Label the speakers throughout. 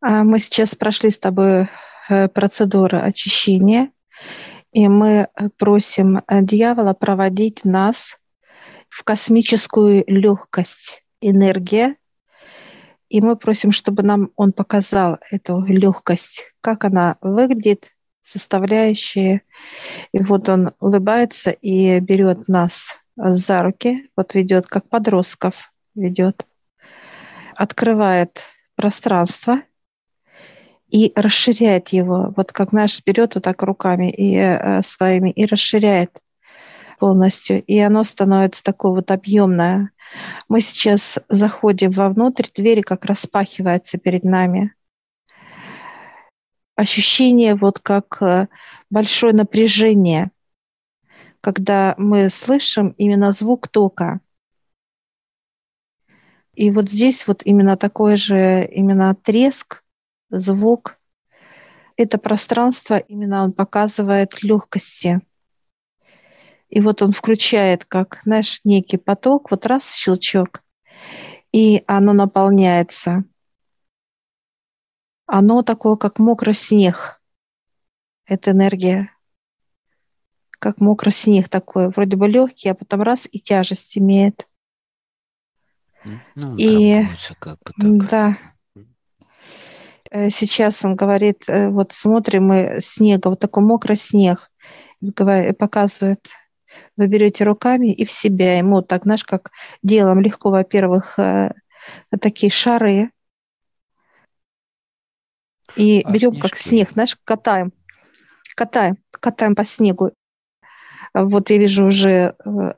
Speaker 1: А мы сейчас прошли с тобой э, процедуру очищения, и мы э, просим э, дьявола проводить нас в космическую легкость энергия, и мы просим, чтобы нам он показал эту легкость, как она выглядит, составляющие. И вот он улыбается и берет нас за руки, вот ведет, как подростков ведет, открывает пространство и расширяет его, вот как наш берет вот так руками и э, своими и расширяет полностью, и оно становится такое вот объемное. Мы сейчас заходим вовнутрь, двери как распахиваются перед нами. Ощущение вот как э, большое напряжение, когда мы слышим именно звук тока. И вот здесь вот именно такой же именно треск, звук. Это пространство именно он показывает легкости. И вот он включает, как, знаешь, некий поток, вот раз щелчок, и оно наполняется. Оно такое, как мокрый снег. Это энергия. Как мокрый снег такой, вроде бы легкий, а потом раз и тяжесть имеет.
Speaker 2: Ну, и как бы
Speaker 1: так. да. Э, сейчас он говорит, э, вот смотрим мы снега, вот такой мокрый снег, показывает вы берете руками и в себя. ему так, знаешь, как делаем легко, во-первых, э, такие шары. И а берем снежки? как снег, знаешь, катаем. Катаем, катаем по снегу. Вот я вижу уже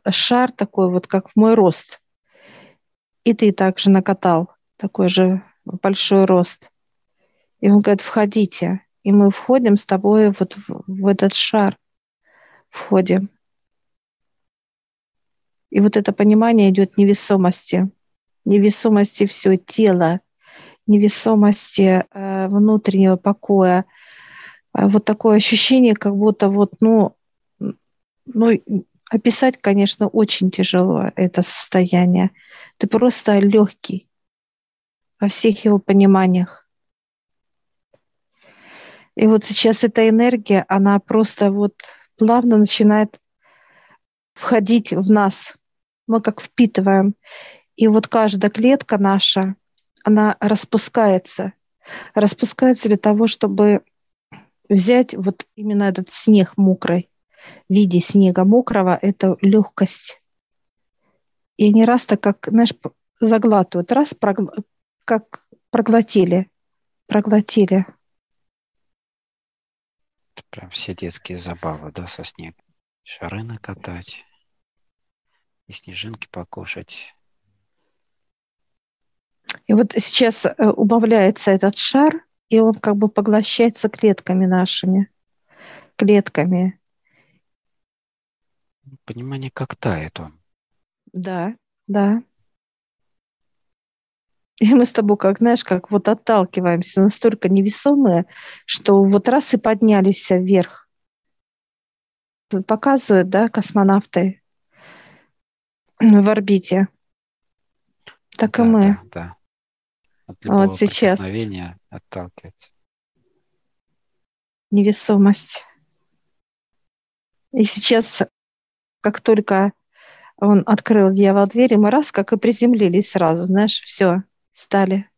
Speaker 1: шар такой, вот как в мой рост. И ты также накатал такой же большой рост. И он говорит, входите. И мы входим с тобой вот в, в этот шар. Входим. И вот это понимание идет невесомости, невесомости все тело, невесомости э, внутреннего покоя. А вот такое ощущение, как будто вот, ну, ну, описать, конечно, очень тяжело это состояние. Ты просто легкий во всех его пониманиях. И вот сейчас эта энергия, она просто вот плавно начинает входить в нас. Мы как впитываем. И вот каждая клетка наша, она распускается. Распускается для того, чтобы взять вот именно этот снег мокрый. В виде снега мокрого – это легкость. И не раз так, как, знаешь, заглатывают. Раз, прогла... как проглотили. Проглотили.
Speaker 2: Прям все детские забавы, да, со снегом. Шары накатать и снежинки покушать.
Speaker 1: И вот сейчас э, убавляется этот шар, и он как бы поглощается клетками нашими, клетками.
Speaker 2: Понимание, как тает он.
Speaker 1: Да, да. И мы с тобой, как знаешь, как вот отталкиваемся, настолько невесомые, что вот раз и поднялись вверх. Показывают, да, космонавты в орбите. Так да, и мы.
Speaker 2: Да, да. От вот сейчас. отталкивается.
Speaker 1: Невесомость. И сейчас, как только он открыл дьявол двери, мы раз, как и приземлились сразу, знаешь, все, стали.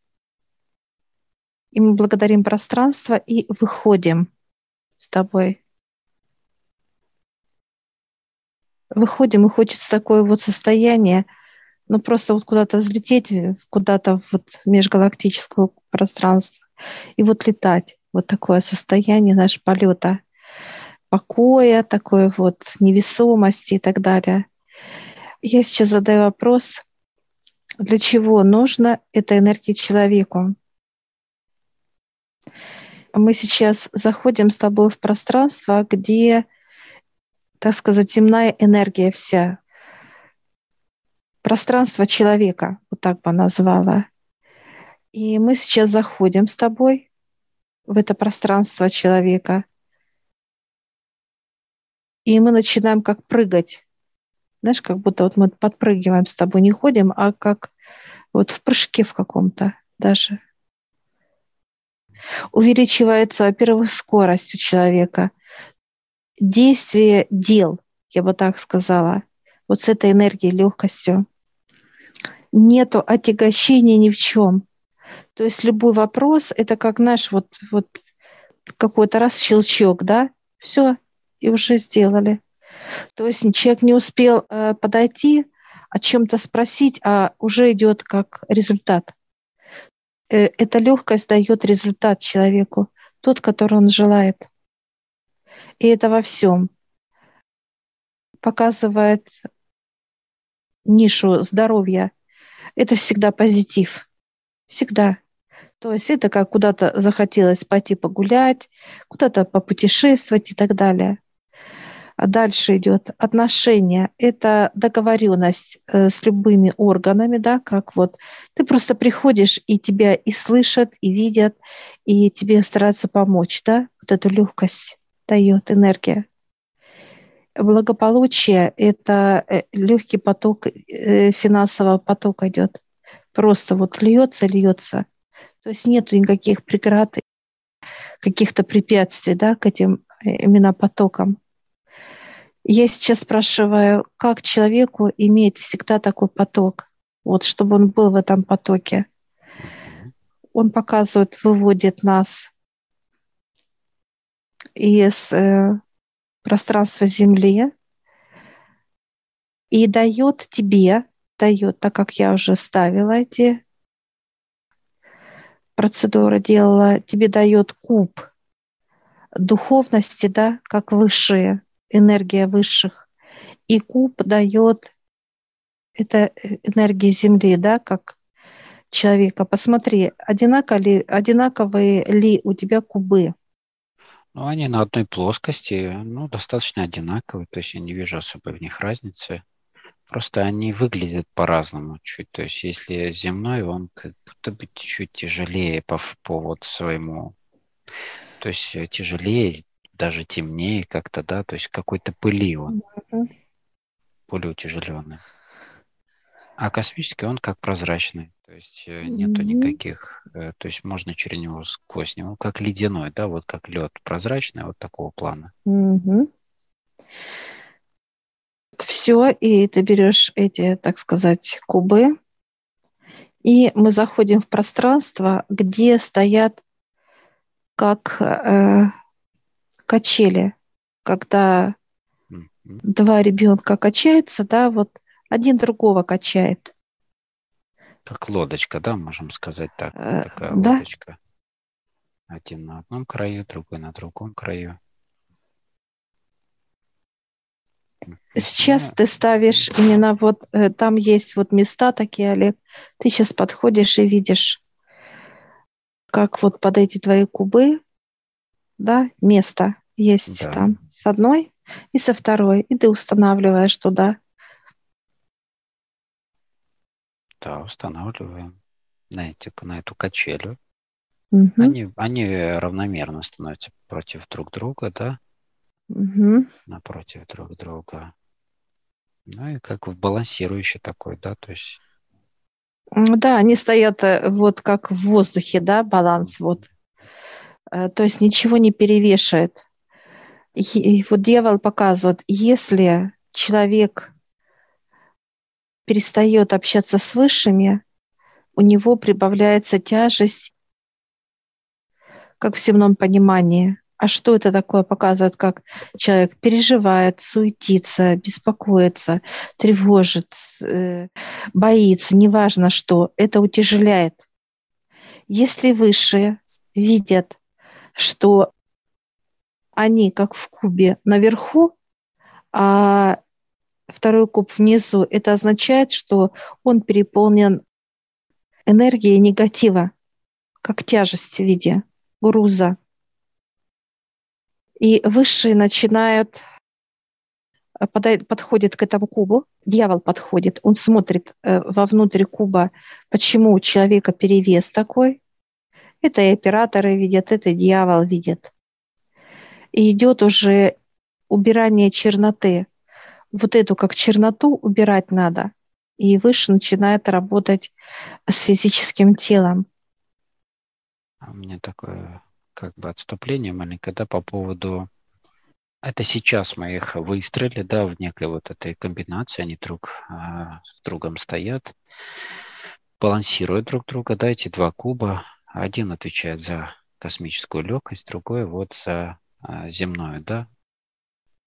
Speaker 1: И мы благодарим пространство и выходим с тобой выходим, и хочется такое вот состояние, ну просто вот куда-то взлететь, куда-то вот в межгалактическое пространство и вот летать. Вот такое состояние наш полета покоя, такой вот невесомости и так далее. Я сейчас задаю вопрос, для чего нужна эта энергия человеку? Мы сейчас заходим с тобой в пространство, где так сказать, земная энергия вся, пространство человека, вот так бы назвала. И мы сейчас заходим с тобой в это пространство человека, и мы начинаем как прыгать. Знаешь, как будто вот мы подпрыгиваем с тобой, не ходим, а как вот в прыжке в каком-то даже. Увеличивается, во-первых, скорость у человека, действие дел, я бы так сказала, вот с этой энергией, легкостью. Нету отягощения ни в чем. То есть любой вопрос – это как наш вот, вот какой-то раз щелчок, да, все, и уже сделали. То есть человек не успел э, подойти, о чем-то спросить, а уже идет как результат. Э, эта легкость дает результат человеку, тот, который он желает. И это во всем. Показывает нишу здоровья. Это всегда позитив. Всегда. То есть это как куда-то захотелось пойти погулять, куда-то попутешествовать и так далее. А дальше идет отношения. Это договоренность э, с любыми органами, да, как вот ты просто приходишь, и тебя и слышат, и видят, и тебе стараются помочь, да, вот эту легкость дает энергия. Благополучие – это э, легкий поток, э, финансового потока идет. Просто вот льется, льется. То есть нет никаких преград, каких-то препятствий да, к этим именно потокам. Я сейчас спрашиваю, как человеку иметь всегда такой поток, вот чтобы он был в этом потоке. Он показывает, выводит нас из э, пространства Земли и дает тебе, дает, так как я уже ставила эти процедуры, делала, тебе дает куб духовности, да, как высшие энергия высших. И куб дает это энергия Земли, да, как человека. Посмотри, одинаково ли, одинаковые ли у тебя кубы?
Speaker 2: Ну, они на одной плоскости, ну, достаточно одинаковые, то есть я не вижу особой в них разницы. Просто они выглядят по-разному чуть. То есть если земной, он как будто бы чуть тяжелее по, по вот своему... То есть тяжелее, даже темнее как-то, да, то есть какой-то пыли он, mm-hmm. более утяжеленный. А космический он как прозрачный, то есть mm-hmm. нету никаких, э, то есть можно через него сквозь него, как ледяной, да, вот как лед прозрачный, вот такого плана.
Speaker 1: Mm-hmm. Все, и ты берешь эти, так сказать, кубы, и мы заходим в пространство, где стоят как э, качели, когда mm-hmm. два ребенка качаются, да, вот один другого качает.
Speaker 2: Как лодочка, да, можем сказать так. Э, такая да. лодочка. Один на одном краю, другой на другом краю.
Speaker 1: Сейчас ты ставишь именно вот, э, там есть вот места такие, Олег, ты сейчас подходишь и видишь, как вот под эти твои кубы, да, место есть да. там с одной и со второй, и ты устанавливаешь туда.
Speaker 2: Да, устанавливаем на, эти, на эту качелю. Угу. Они, они равномерно становятся против друг друга, да? Угу. Напротив друг друга. Ну и как в балансирующий такой, да, то есть...
Speaker 1: Да, они стоят э, вот как в воздухе, да, баланс вот. Э, то есть ничего не перевешивает. И вот дьявол показывает, если человек перестает общаться с высшими, у него прибавляется тяжесть, как в земном понимании. А что это такое показывает, как человек переживает, суетится, беспокоится, тревожит, э, боится, неважно что, это утяжеляет. Если высшие видят, что они как в кубе наверху, а второй куб внизу, это означает, что он переполнен энергией негатива, как тяжесть в виде груза. И высшие начинают э, подходит к этому кубу, дьявол подходит, он смотрит э, вовнутрь куба, почему у человека перевес такой. Это и операторы видят, это и дьявол видит и идет уже убирание черноты. Вот эту как черноту убирать надо. И выше начинает работать с физическим телом.
Speaker 2: у меня такое как бы отступление маленькое, да, по поводу... Это сейчас мы их выстроили, да, в некой вот этой комбинации, они друг а, другом стоят, балансируют друг друга, да, эти два куба. Один отвечает за космическую легкость, другой вот за а, земную, да.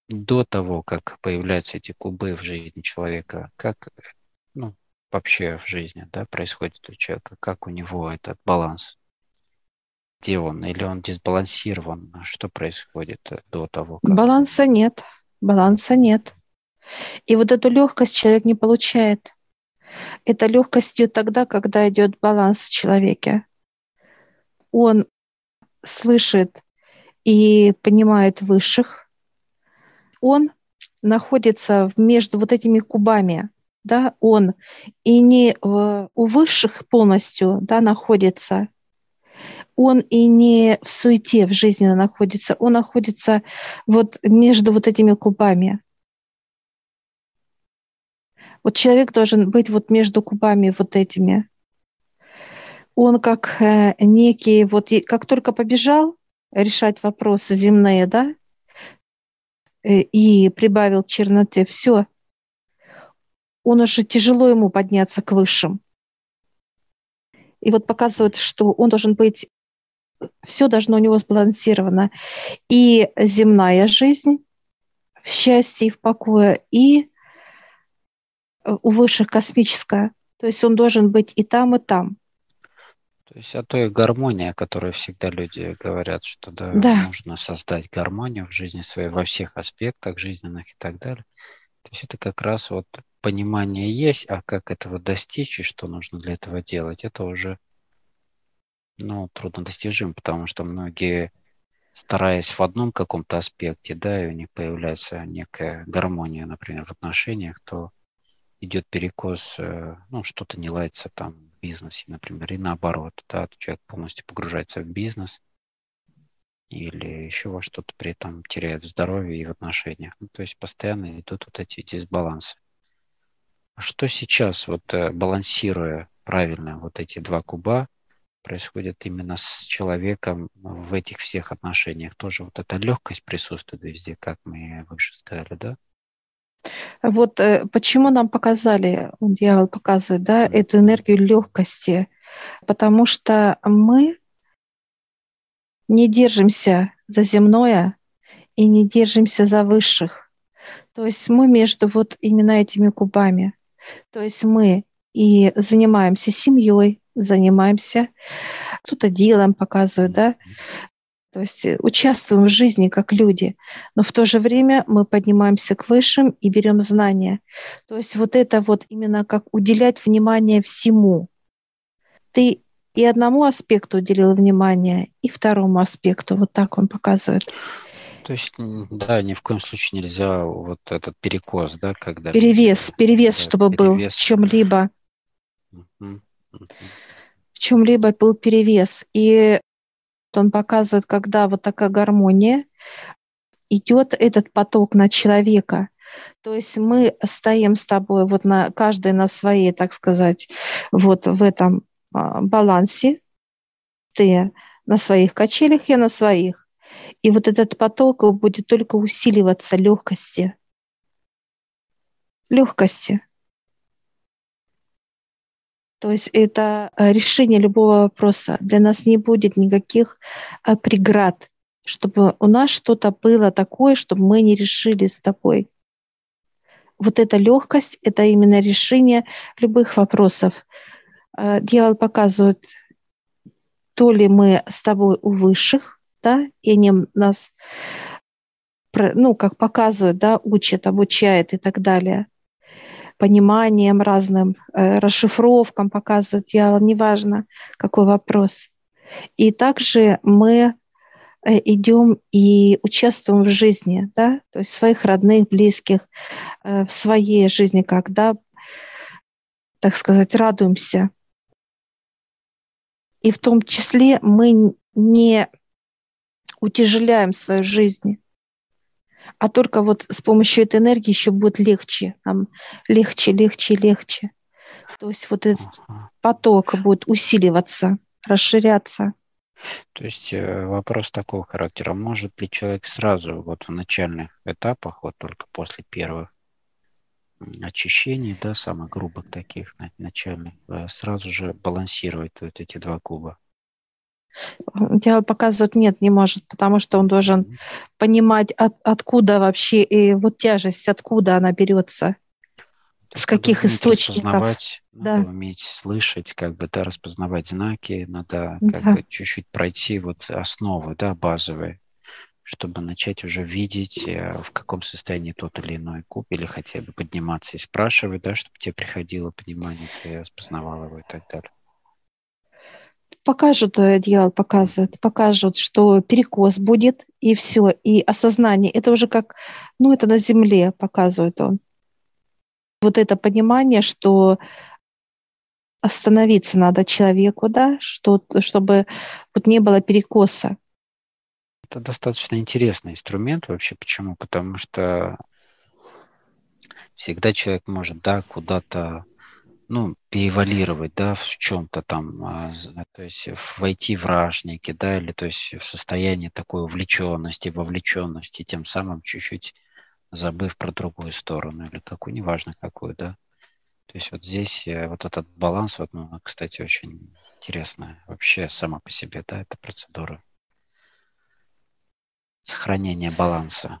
Speaker 2: До того, как появляются эти кубы в жизни человека, как, ну, вообще в жизни, да, происходит у человека, как у него этот баланс, где он, или он дисбалансирован, что происходит до того,
Speaker 1: как... Баланса нет, баланса нет. И вот эту легкость человек не получает. Эта легкость идет тогда, когда идет баланс в человеке. Он слышит и понимает высших. Он находится между вот этими кубами, да, он и не у высших полностью, да, находится, он и не в суете в жизни находится, он находится вот между вот этими кубами. Вот человек должен быть вот между кубами вот этими. Он как э, некий, вот как только побежал решать вопросы земные, да, э, и прибавил черноты, все, он уже тяжело ему подняться к высшим. И вот показывает, что он должен быть, все должно у него сбалансировано. И земная жизнь в счастье и в покое, и у высших космическая. То есть он должен быть и там, и там.
Speaker 2: То есть о той гармонии, о которой всегда люди говорят, что да, да. нужно создать гармонию в жизни своей во всех аспектах жизненных и так далее. То есть это как раз вот понимание есть, а как этого достичь и что нужно для этого делать, это уже ну, трудно достижим, потому что многие, стараясь в одном каком-то аспекте, да, и у них появляется некая гармония, например, в отношениях, то идет перекос, э, ну, что-то не ладится там бизнесе, например, и наоборот, да, человек полностью погружается в бизнес или еще во что-то, при этом теряет здоровье и в отношениях. Ну, то есть постоянно идут вот эти дисбалансы. А что сейчас, вот э, балансируя правильно вот эти два куба, происходит именно с человеком в этих всех отношениях? Тоже вот эта легкость присутствует везде, как мы выше сказали, да?
Speaker 1: Вот э, почему нам показали, дьявол показывает, да, эту энергию легкости, потому что мы не держимся за земное и не держимся за высших. То есть мы между вот именно этими кубами. То есть мы и занимаемся семьей, занимаемся, кто-то делом показывает, да, то есть э, участвуем в жизни как люди, но в то же время мы поднимаемся к высшим и берем знания. То есть вот это вот именно как уделять внимание всему. Ты и одному аспекту уделил внимание, и второму аспекту. Вот так он показывает.
Speaker 2: То есть, да, ни в коем случае нельзя вот этот перекос, да, когда...
Speaker 1: Перевес, перевес, да, чтобы перевес. был в чем-либо. В чем-либо был перевес. И он показывает, когда вот такая гармония, идет этот поток на человека. То есть мы стоим с тобой вот на каждой на своей, так сказать, вот в этом а, балансе. Ты на своих качелях, я на своих. И вот этот поток будет только усиливаться легкости. Легкости. То есть это э, решение любого вопроса. Для нас не будет никаких э, преград, чтобы у нас что-то было такое, чтобы мы не решили с тобой. Вот эта легкость – это именно решение любых вопросов. Э, дьявол показывает, то ли мы с тобой у высших, да, и они нас, ну, как показывают, да, учат, обучают и так далее – пониманием разным, э, расшифровкам показывают, я, неважно, какой вопрос. И также мы э, идем и участвуем в жизни, да, то есть своих родных, близких, э, в своей жизни, когда, так сказать, радуемся. И в том числе мы не утяжеляем свою жизнь, а только вот с помощью этой энергии еще будет легче, нам легче, легче, легче. То есть вот этот поток будет усиливаться, расширяться.
Speaker 2: То есть э, вопрос такого характера. Может ли человек сразу вот в начальных этапах, вот только после первых очищений, да, самых грубых таких начальных, э, сразу же балансировать вот эти два куба?
Speaker 1: Дело показывает, нет, не может, потому что он должен mm-hmm. понимать, от, откуда вообще, и вот тяжесть, откуда она берется с каких источников.
Speaker 2: Распознавать, да. надо уметь слышать, как бы, да, распознавать знаки, надо как да. бы чуть-чуть пройти вот основы, да, базовые, чтобы начать уже видеть, э, в каком состоянии тот или иной куб, или хотя бы подниматься и спрашивать, да, чтобы тебе приходило понимание, ты распознавал его и так далее.
Speaker 1: Покажут, э, дьявол показывает, покажут, что перекос будет, и все, и осознание. Это уже как, ну, это на земле показывает он вот это понимание, что остановиться надо человеку, да, что, чтобы вот не было перекоса.
Speaker 2: Это достаточно интересный инструмент вообще. Почему? Потому что всегда человек может, да, куда-то ну, перевалировать, да, в чем-то там, а, то есть войти в ражники, да, или то есть в состояние такой увлеченности, вовлеченности, тем самым чуть-чуть забыв про другую сторону или какую, неважно какую, да. То есть вот здесь э, вот этот баланс, вот, ну, кстати, очень интересная вообще сама по себе, да, эта процедура сохранения баланса.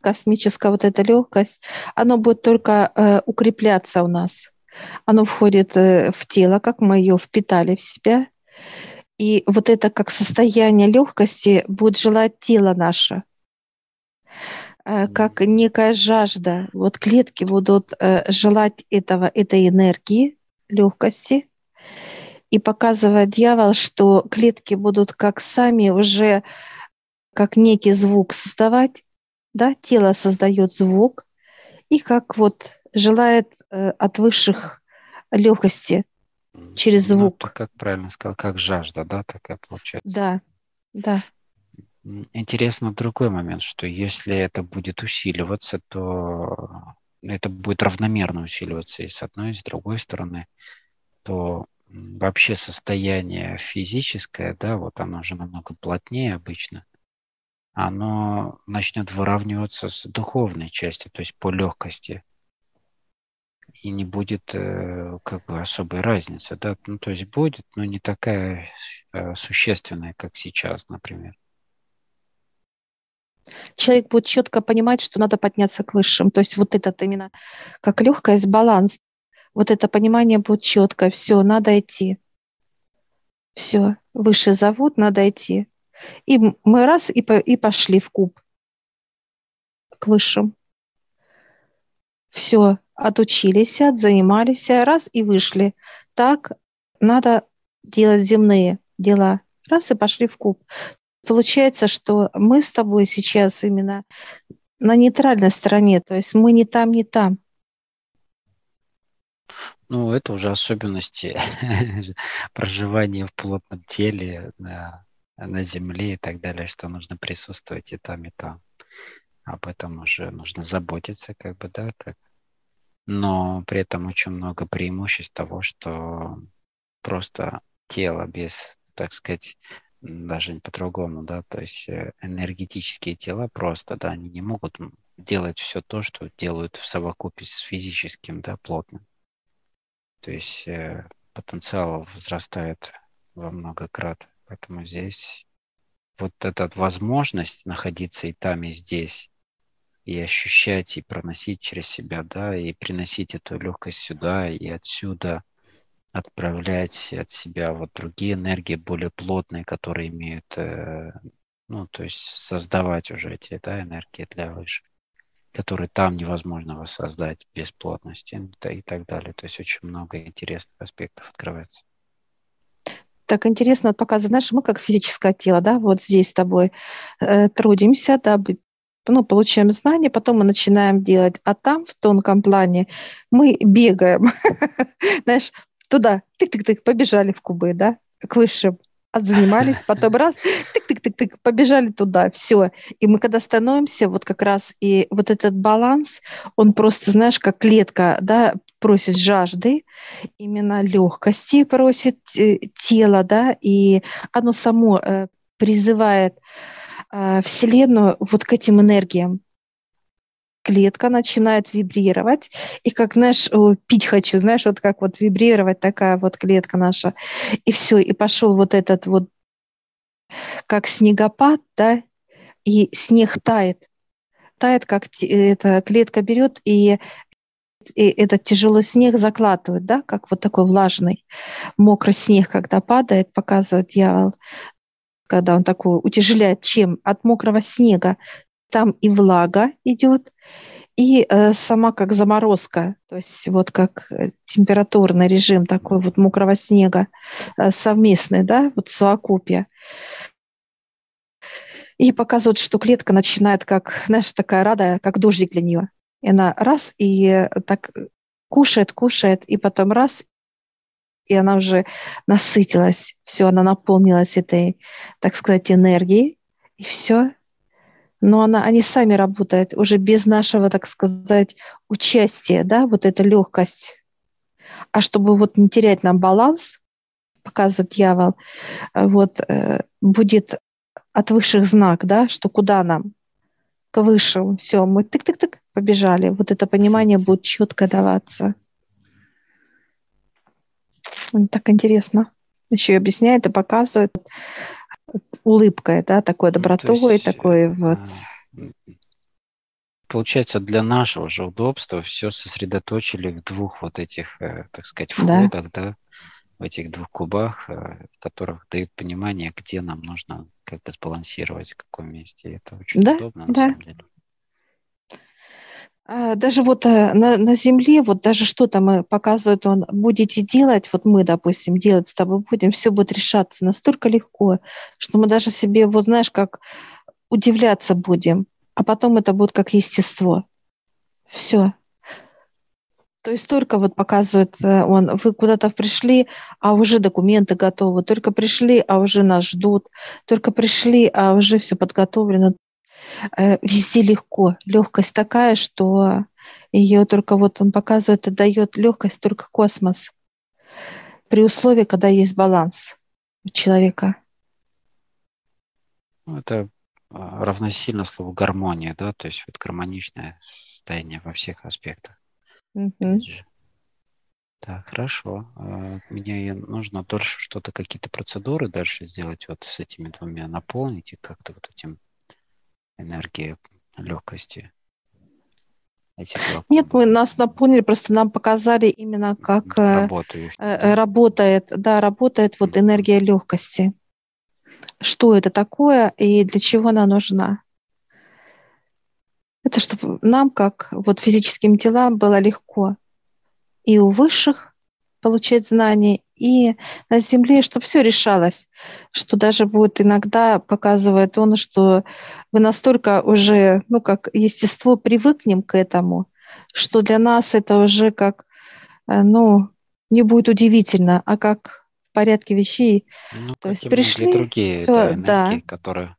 Speaker 1: Космическая вот эта легкость, оно будет только э, укрепляться у нас. Оно входит э, в тело, как мы ее впитали в себя. И вот это как состояние легкости будет желать тело наше. Э, как некая жажда. Вот клетки будут э, желать этого, этой энергии, легкости. И показывает дьявол, что клетки будут как сами уже как некий звук создавать, да, тело создает звук, и как вот желает э, от высших легкости через ну, звук. Ну,
Speaker 2: как правильно сказал, как жажда, да, такая получается.
Speaker 1: Да, да.
Speaker 2: Интересно другой момент, что если это будет усиливаться, то это будет равномерно усиливаться и с одной, и с другой стороны, то вообще состояние физическое, да, вот оно уже намного плотнее обычно, оно начнет выравниваться с духовной частью, то есть по легкости. И не будет э, как бы особой разницы, да, ну то есть будет, но не такая э, существенная, как сейчас, например
Speaker 1: человек будет четко понимать, что надо подняться к высшим. То есть вот этот именно как легкость, баланс, вот это понимание будет четко. Все, надо идти. Все, выше зовут, надо идти. И мы раз и, по, и пошли в куб к высшим. Все, отучились, отзанимались, раз и вышли. Так надо делать земные дела. Раз и пошли в куб. Получается, что мы с тобой сейчас именно на нейтральной стороне, то есть мы не там, не там.
Speaker 2: Ну, это уже особенности проживания в плотном теле, на земле и так далее, что нужно присутствовать и там, и там. Об этом уже нужно заботиться, как бы, да, как. Но при этом очень много преимуществ того, что просто тело без, так сказать, даже по-другому, да, то есть э, энергетические тела просто, да, они не могут делать все то, что делают в совокупе с физическим, да, плотным. То есть э, потенциал возрастает во много крат. Поэтому здесь вот эта возможность находиться и там, и здесь, и ощущать, и проносить через себя, да, и приносить эту легкость сюда и отсюда, отправлять от себя вот другие энергии более плотные, которые имеют, э, ну, то есть создавать уже эти да, энергии для высших, которые там невозможно воссоздать без плотности и так далее. То есть очень много интересных аспектов открывается.
Speaker 1: Так интересно показывать, знаешь, мы как физическое тело, да, вот здесь с тобой э, трудимся, да, ну, получаем знания, потом мы начинаем делать, а там в тонком плане мы бегаем, знаешь, туда, тык-тык-тык, побежали в кубы, да, к высшим, занимались, потом раз, тык-тык-тык-тык, побежали туда, все. И мы когда становимся, вот как раз и вот этот баланс, он просто, знаешь, как клетка, да, просит жажды, именно легкости просит э, тело, да, и оно само э, призывает э, Вселенную вот к этим энергиям. Клетка начинает вибрировать, и как, знаешь, пить хочу, знаешь, вот как вот вибрировать такая вот клетка наша, и все, и пошел вот этот вот как снегопад, да, и снег тает, тает, как эта клетка берет и и этот тяжелый снег закладывают, да, как вот такой влажный, мокрый снег, когда падает, показывает дьявол, когда он такой утяжеляет чем? От мокрого снега. Там и влага идет, и э, сама как заморозка, то есть вот как э, температурный режим такой вот мокрого снега э, совместный, да, вот совокупие. И показывают, что клетка начинает как, знаешь, такая радая, как дождик для нее. И она раз и так кушает, кушает, и потом раз, и она уже насытилась, все, она наполнилась этой, так сказать, энергией, и все. Но она, они сами работают уже без нашего, так сказать, участия, да, вот эта легкость. А чтобы вот не терять нам баланс, показывает дьявол, вот э, будет от высших знак, да, что куда нам? К высшему. Все, мы тык-тык-тык побежали. Вот это понимание будет четко даваться. Так интересно. Еще и объясняет и показывает улыбкой, да, такой добротой, ну, есть, такой вот.
Speaker 2: Получается, для нашего же удобства все сосредоточили в двух вот этих, э, так сказать, входах, да, да в этих двух кубах, э, в которых дают понимание, где нам нужно как бы сбалансировать, в каком месте. Это очень да, удобно, на да. самом деле.
Speaker 1: А, даже вот э, на, на Земле, вот даже что-то мы показывают, он будете делать, вот мы, допустим, делать с тобой будем, все будет решаться настолько легко, что мы даже себе, вот знаешь, как удивляться будем, а потом это будет как естество. Все. То есть только вот показывает э, он, вы куда-то пришли, а уже документы готовы, только пришли, а уже нас ждут, только пришли, а уже все подготовлено. Э, везде легко. Легкость такая, что ее только вот он показывает и дает легкость только космос. При условии, когда есть баланс у человека.
Speaker 2: Ну, это а, равносильно слову гармония, да, то есть вот гармоничное состояние во всех аспектах. Так, хорошо. А, мне нужно дольше что-то, какие-то процедуры дальше сделать вот с этими двумя, наполнить и как-то вот этим энергии легкости?
Speaker 1: Нет, мы нас наполнили, просто нам показали именно, как э, Работаю. Э, работает, да, работает вот энергия легкости. Что это такое и для чего она нужна? Это чтобы нам, как вот физическим телам, было легко и у высших получать знания, и на Земле, чтобы все решалось, что даже будет иногда показывает он, что вы настолько уже, ну, как естество, привыкнем к этому, что для нас это уже как, э, ну, не будет удивительно, а как в порядке вещей.
Speaker 2: Ну, То есть пришли другие все, да, энергии, да. которые,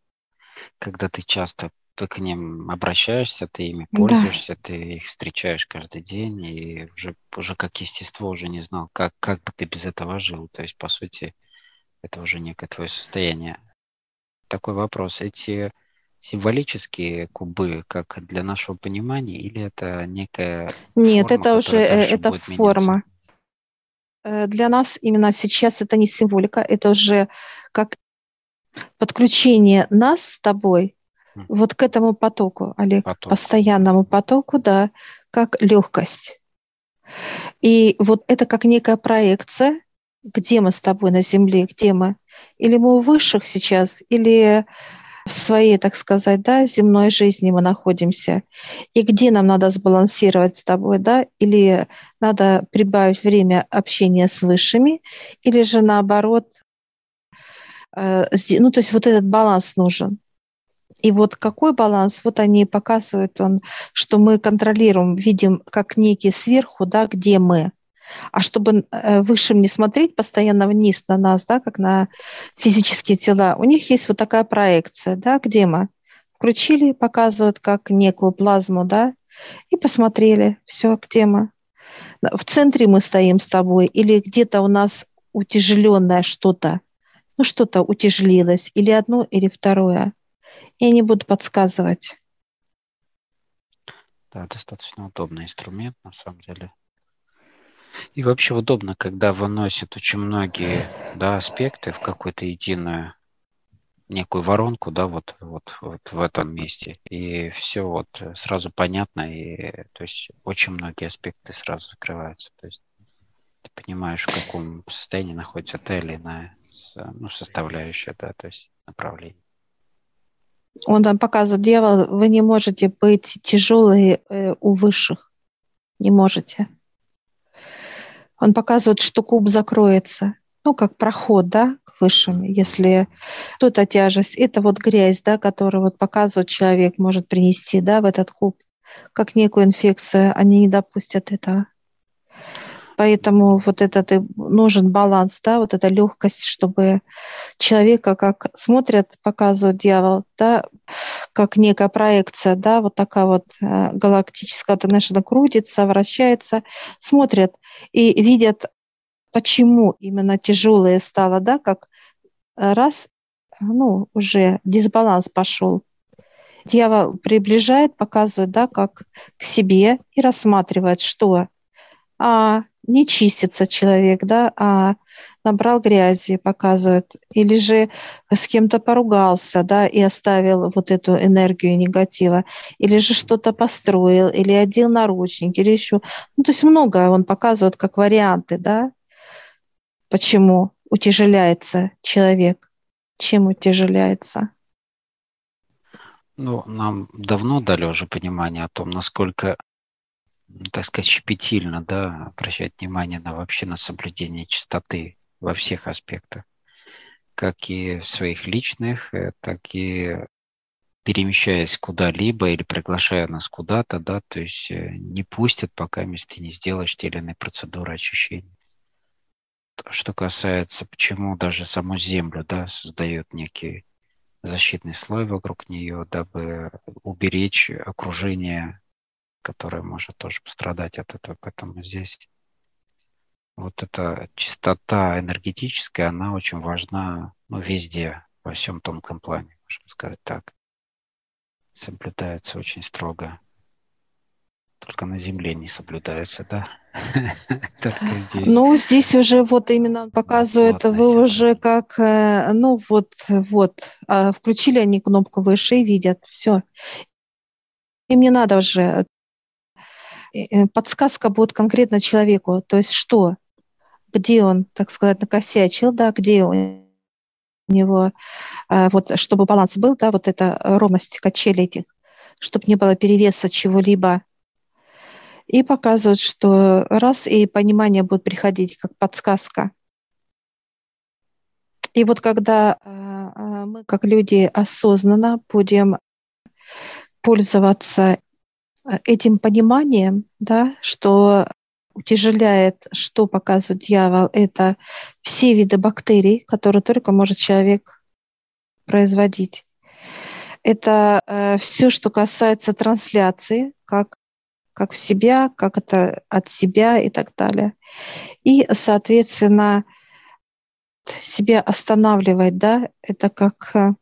Speaker 2: когда ты часто ты к ним обращаешься, ты ими пользуешься, да. ты их встречаешь каждый день, и уже, уже как естество уже не знал, как, как бы ты без этого жил. То есть, по сути, это уже некое твое состояние. Такой вопрос. Эти символические кубы, как для нашего понимания, или это некая
Speaker 1: Нет, форма, это уже э, это форма. Меняться? Э, для нас именно сейчас это не символика, это уже как подключение нас с тобой вот к этому потоку, Олег, Поток. постоянному потоку, да, как легкость. И вот это как некая проекция, где мы с тобой на Земле, где мы. Или мы у высших сейчас, или в своей, так сказать, да, земной жизни мы находимся, и где нам надо сбалансировать с тобой, да, или надо прибавить время общения с высшими, или же наоборот, э, ну, то есть вот этот баланс нужен. И вот какой баланс, вот они показывают, он, что мы контролируем, видим как некий сверху, да, где мы. А чтобы э, высшим не смотреть постоянно вниз на нас, да, как на физические тела, у них есть вот такая проекция, да, где мы. Включили, показывают как некую плазму, да, и посмотрели, все, где мы. в центре мы стоим с тобой, или где-то у нас утяжеленное что-то, ну что-то утяжелилось, или одно, или второе. И они будут подсказывать.
Speaker 2: Да, достаточно удобный инструмент, на самом деле. И вообще удобно, когда выносят очень многие да, аспекты в какую-то единую некую воронку, да, вот, вот, вот в этом месте. И все вот сразу понятно, и то есть очень многие аспекты сразу закрываются. То есть ты понимаешь, в каком состоянии находится та или иная ну, составляющая, да, то есть направление.
Speaker 1: Он там показывает, дьявол, вы не можете быть тяжелые э, у высших. Не можете. Он показывает, что куб закроется. Ну, как проход, да, к высшим. Если кто-то тяжесть, это вот грязь, да, которую вот показывает человек, может принести, да, в этот куб, как некую инфекцию, они не допустят этого. Поэтому вот этот нужен баланс, да, вот эта легкость, чтобы человека, как смотрят, показывают дьявол, да, как некая проекция, да, вот такая вот э, галактическая, вот она крутится, вращается, смотрят и видят, почему именно тяжелое стало, да, как раз, ну, уже дисбаланс пошел. Дьявол приближает, показывает, да, как к себе и рассматривает, что а, не чистится человек, да, а набрал грязи, показывает, или же с кем-то поругался, да, и оставил вот эту энергию негатива, или же что-то построил, или одел наручник, или еще, ну, то есть много он показывает как варианты, да, почему утяжеляется человек, чем утяжеляется.
Speaker 2: Ну, нам давно дали уже понимание о том, насколько так сказать, щепетильно, да, обращать внимание на вообще на соблюдение чистоты во всех аспектах, как и в своих личных, э, так и перемещаясь куда-либо или приглашая нас куда-то, да, то есть э, не пустят, пока ты не сделаешь те или иные процедуры очищения. Что касается, почему даже саму Землю, да, создает некий защитный слой вокруг нее, дабы уберечь окружение которая может тоже пострадать от этого. Поэтому здесь вот эта чистота энергетическая, она очень важна ну, везде, во всем тонком плане, можно сказать так. Соблюдается очень строго. Только на Земле не соблюдается, да?
Speaker 1: Только здесь. Ну, здесь уже вот именно показывает, вы уже как, э, ну вот, вот, а включили они кнопку выше и видят, все. Им не надо уже подсказка будет конкретно человеку, то есть что, где он, так сказать, накосячил, да, где у него, э, вот, чтобы баланс был, да, вот эта ровность качелей этих, чтобы не было перевеса чего-либо. И показывают, что раз и понимание будет приходить как подсказка. И вот когда э, мы, как люди, осознанно будем пользоваться Э, этим пониманием, да, что утяжеляет, что показывает дьявол, это все виды бактерий, которые только может человек производить. Это э, все, что касается трансляции, как, как в себя, как это от себя и так далее. И, соответственно, себя останавливать, да, это как э,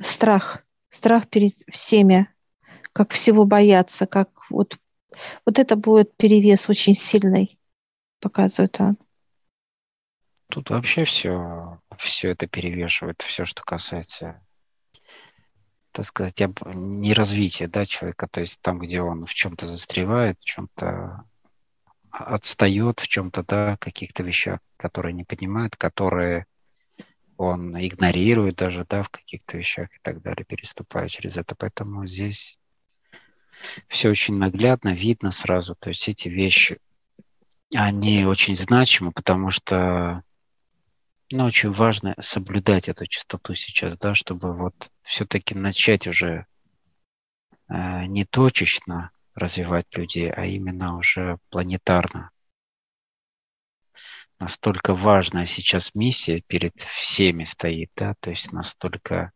Speaker 1: страх, страх перед всеми как всего бояться, как вот, вот это будет перевес очень сильный, показывает он.
Speaker 2: Тут вообще все, все это перевешивает, все, что касается, так сказать, не развития да, человека, то есть там, где он в чем-то застревает, в чем-то отстает, в чем-то, да, каких-то вещах, которые не понимает, которые он игнорирует даже, да, в каких-то вещах и так далее, переступая через это. Поэтому здесь все очень наглядно, видно сразу. То есть эти вещи, они очень значимы, потому что ну, очень важно соблюдать эту чистоту сейчас, да, чтобы вот все-таки начать уже э, не точечно развивать людей, а именно уже планетарно. Настолько важная сейчас миссия перед всеми стоит, да, то есть настолько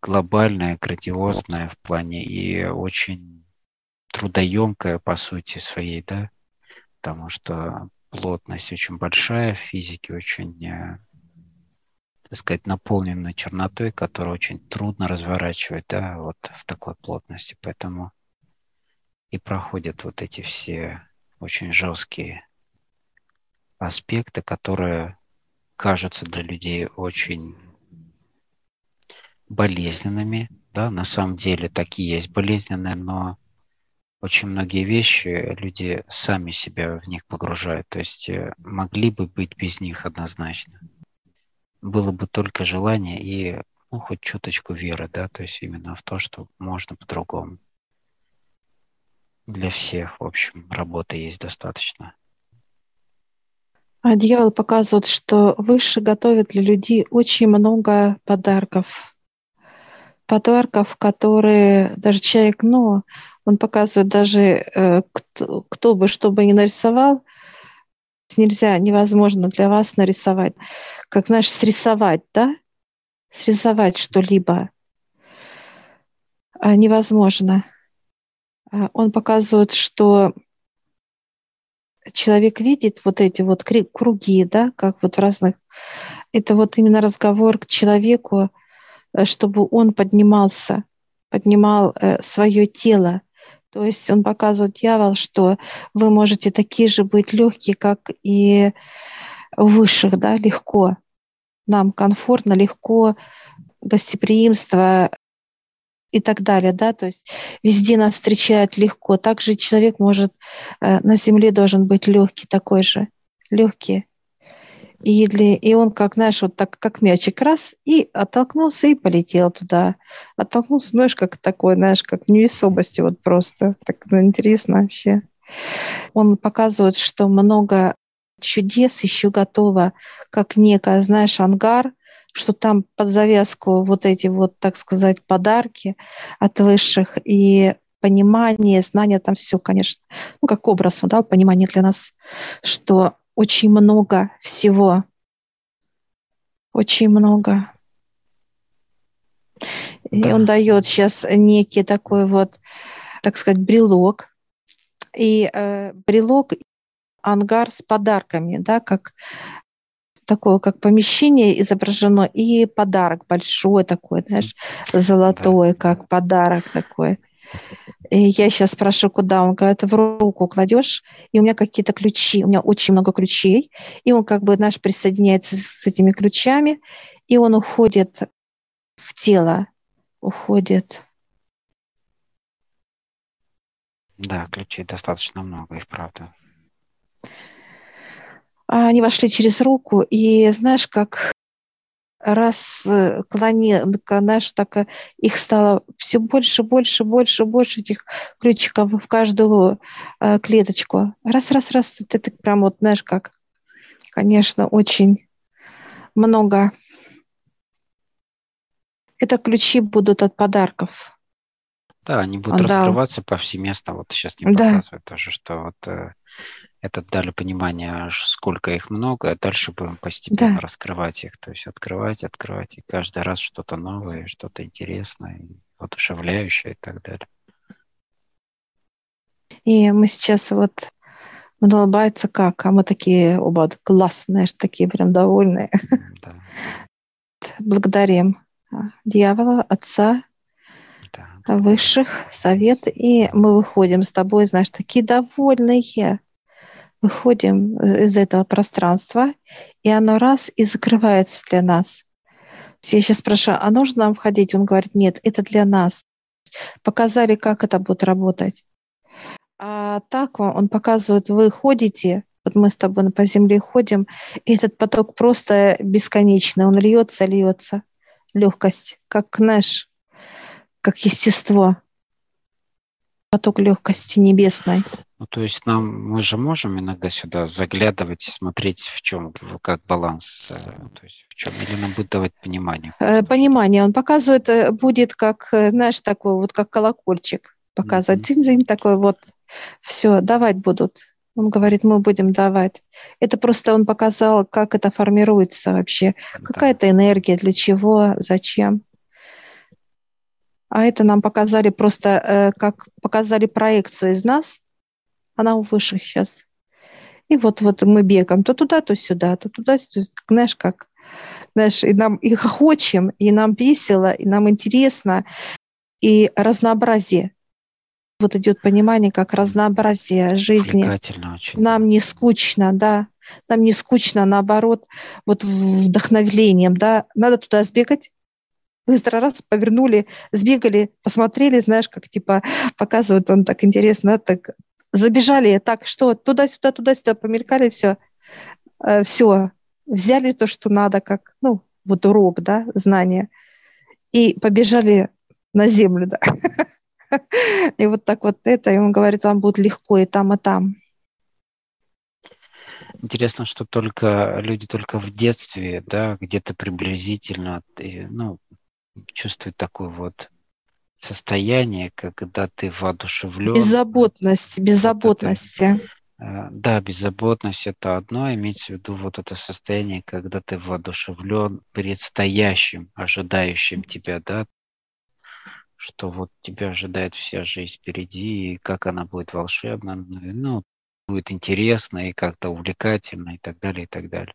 Speaker 2: глобальная, грандиозная в плане и очень трудоемкая по сути своей, да, потому что плотность очень большая, в физике очень, э, так сказать, наполнена чернотой, которую очень трудно разворачивать, да, вот в такой плотности, поэтому и проходят вот эти все очень жесткие аспекты, которые кажутся для людей очень болезненными, да, на самом деле такие есть болезненные, но очень многие вещи люди сами себя в них погружают, то есть э, могли бы быть без них однозначно. Было бы только желание и ну, хоть чуточку веры, да, то есть именно в то, что можно по-другому. Для всех, в общем, работы есть достаточно.
Speaker 1: А дьявол показывает, что выше готовит для людей очень много подарков. Подарков, которые даже человек, ну, он показывает даже, э, кто, кто бы что бы ни нарисовал, нельзя, невозможно для вас нарисовать. Как, знаешь, срисовать, да? Срисовать что-либо а, невозможно. А, он показывает, что человек видит вот эти вот круги, да, как вот в разных... Это вот именно разговор к человеку, чтобы он поднимался, поднимал э, свое тело, то есть он показывает дьявол, что вы можете такие же быть легкие, как и высших, да, легко. Нам комфортно, легко, гостеприимство и так далее, да, то есть везде нас встречают легко. Также человек может э, на земле должен быть легкий такой же, легкий. И, для, и он, как, знаешь, вот так, как мячик, раз, и оттолкнулся и полетел туда. Оттолкнулся, знаешь, как такой, знаешь, как в невесомости вот просто. Так ну, интересно вообще. Он показывает, что много чудес еще готово, как некая, знаешь, ангар, что там под завязку вот эти вот, так сказать, подарки от высших и понимание, знание, там все, конечно, ну, как образ, да, понимание для нас, что очень много всего. Очень много. И да. он дает сейчас некий такой вот, так сказать, брелок. И э, брелок, ангар с подарками, да, как такое, как помещение изображено, и подарок большой такой, знаешь, золотой, да. как подарок такой. И я сейчас спрошу, куда. Он говорит, в руку кладешь, и у меня какие-то ключи, у меня очень много ключей, и он как бы наш присоединяется с этими ключами, и он уходит в тело, уходит.
Speaker 2: Да, ключей достаточно много, и вправду.
Speaker 1: Они вошли через руку, и знаешь, как расклонил, знаешь, так их стало все больше, больше, больше, больше этих ключиков в каждую э, клеточку. Раз, раз, раз, ты, ты прям вот, знаешь, как, конечно, очень много. Это ключи будут от подарков.
Speaker 2: Да, они будут да. раскрываться повсеместно. Вот сейчас не показывают да. тоже, что вот э, это дали понимание, сколько их много, а дальше будем постепенно да. раскрывать их, то есть открывать, открывать, и каждый раз что-то новое, что-то интересное, воодушевляющее и так далее.
Speaker 1: И мы сейчас вот он улыбается как, а мы такие оба классные, такие прям довольные. Да. Благодарим а, дьявола, отца, да, высших, совет, и мы выходим с тобой, знаешь, такие довольные выходим э, из этого пространства, и оно раз и закрывается для нас. Я сейчас спрашиваю, а нужно нам входить? Он говорит, нет, это для нас. Показали, как это будет работать. А так он показывает, вы ходите, вот мы с тобой по земле ходим, и этот поток просто бесконечный, он льется, льется. Легкость, как наш, как естество. Поток легкости небесной.
Speaker 2: Ну, то есть нам, мы же можем иногда сюда заглядывать и смотреть, в чем, как баланс, э, то есть в чем, или нам будет давать понимание?
Speaker 1: Э, понимание. Он показывает, э, будет как, знаешь, такой вот, как колокольчик показывать. Mm-hmm. Дзинь-дзинь такой вот. Все, давать будут. Он говорит, мы будем давать. Это просто он показал, как это формируется вообще. Да. Какая-то энергия, для чего, зачем. А это нам показали просто, э, как показали проекцию из нас. Она высших сейчас. И вот, вот мы бегаем то туда, то сюда, то туда, то знаешь, как, знаешь, и нам и хохочем, и нам весело, и нам интересно, и разнообразие. Вот идет понимание, как разнообразие жизни.
Speaker 2: Очень.
Speaker 1: Нам не скучно, да. Нам не скучно, наоборот, вот вдохновлением, да. Надо туда сбегать, быстро раз повернули, сбегали, посмотрели, знаешь, как типа показывают, он так интересно, так забежали, так что туда-сюда, туда-сюда помелькали, все, э, все, взяли то, что надо, как, ну, вот урок, да, знания, и побежали на землю, да. И вот так вот это, и он говорит, вам будет легко и там, и там.
Speaker 2: Интересно, что только люди только в детстве, да, где-то приблизительно, ну, чувствуют такое вот состояние, когда ты воодушевлен.
Speaker 1: Беззаботность, беззаботности. Вот
Speaker 2: это, э, да, беззаботность это одно, имеется в виду вот это состояние, когда ты воодушевлен предстоящим, ожидающим тебя, да, что вот тебя ожидает вся жизнь впереди, и как она будет волшебна, ну, будет интересно и как-то увлекательно и так далее, и так далее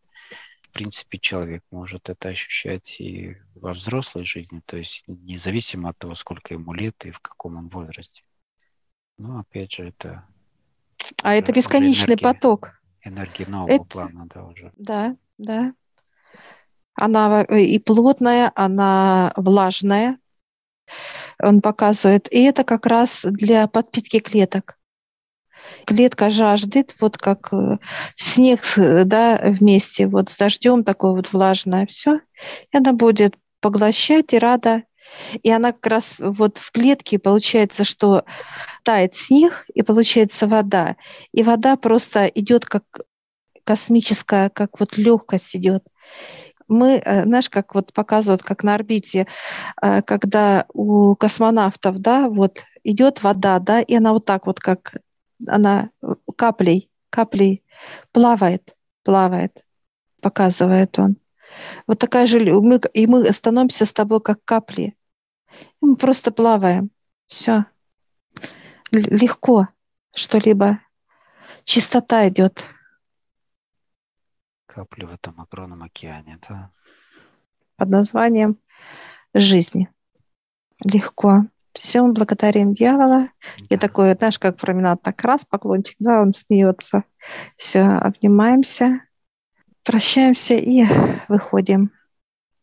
Speaker 2: принципе, человек может это ощущать и во взрослой жизни, то есть независимо от того, сколько ему лет и в каком он возрасте. Но опять же, это...
Speaker 1: А это бесконечный энергия, поток.
Speaker 2: Энергия нового это, плана, да, уже.
Speaker 1: Да, да. Она и плотная, она влажная, он показывает. И это как раз для подпитки клеток клетка жаждет, вот как э, снег э, да, вместе вот с дождем такое вот влажное все, и она будет поглощать и рада. И она как раз вот в клетке получается, что тает снег, и получается вода. И вода просто идет как космическая, как вот легкость идет мы, э, знаешь, как вот показывают, как на орбите, когда у космонавтов, да, вот идет вода, да, и она вот так вот, как она каплей, каплей плавает, плавает, показывает он. Вот такая же, мы, и мы становимся с тобой как капли. И мы просто плаваем. Все. Легко что-либо. Чистота идет.
Speaker 2: Капли в этом огромном океане, да?
Speaker 1: Под названием жизни. Легко. Все, мы благодарим дьявола. И такой, знаешь, как променад, так раз, поклончик, да, он смеется. Все, обнимаемся, прощаемся и выходим.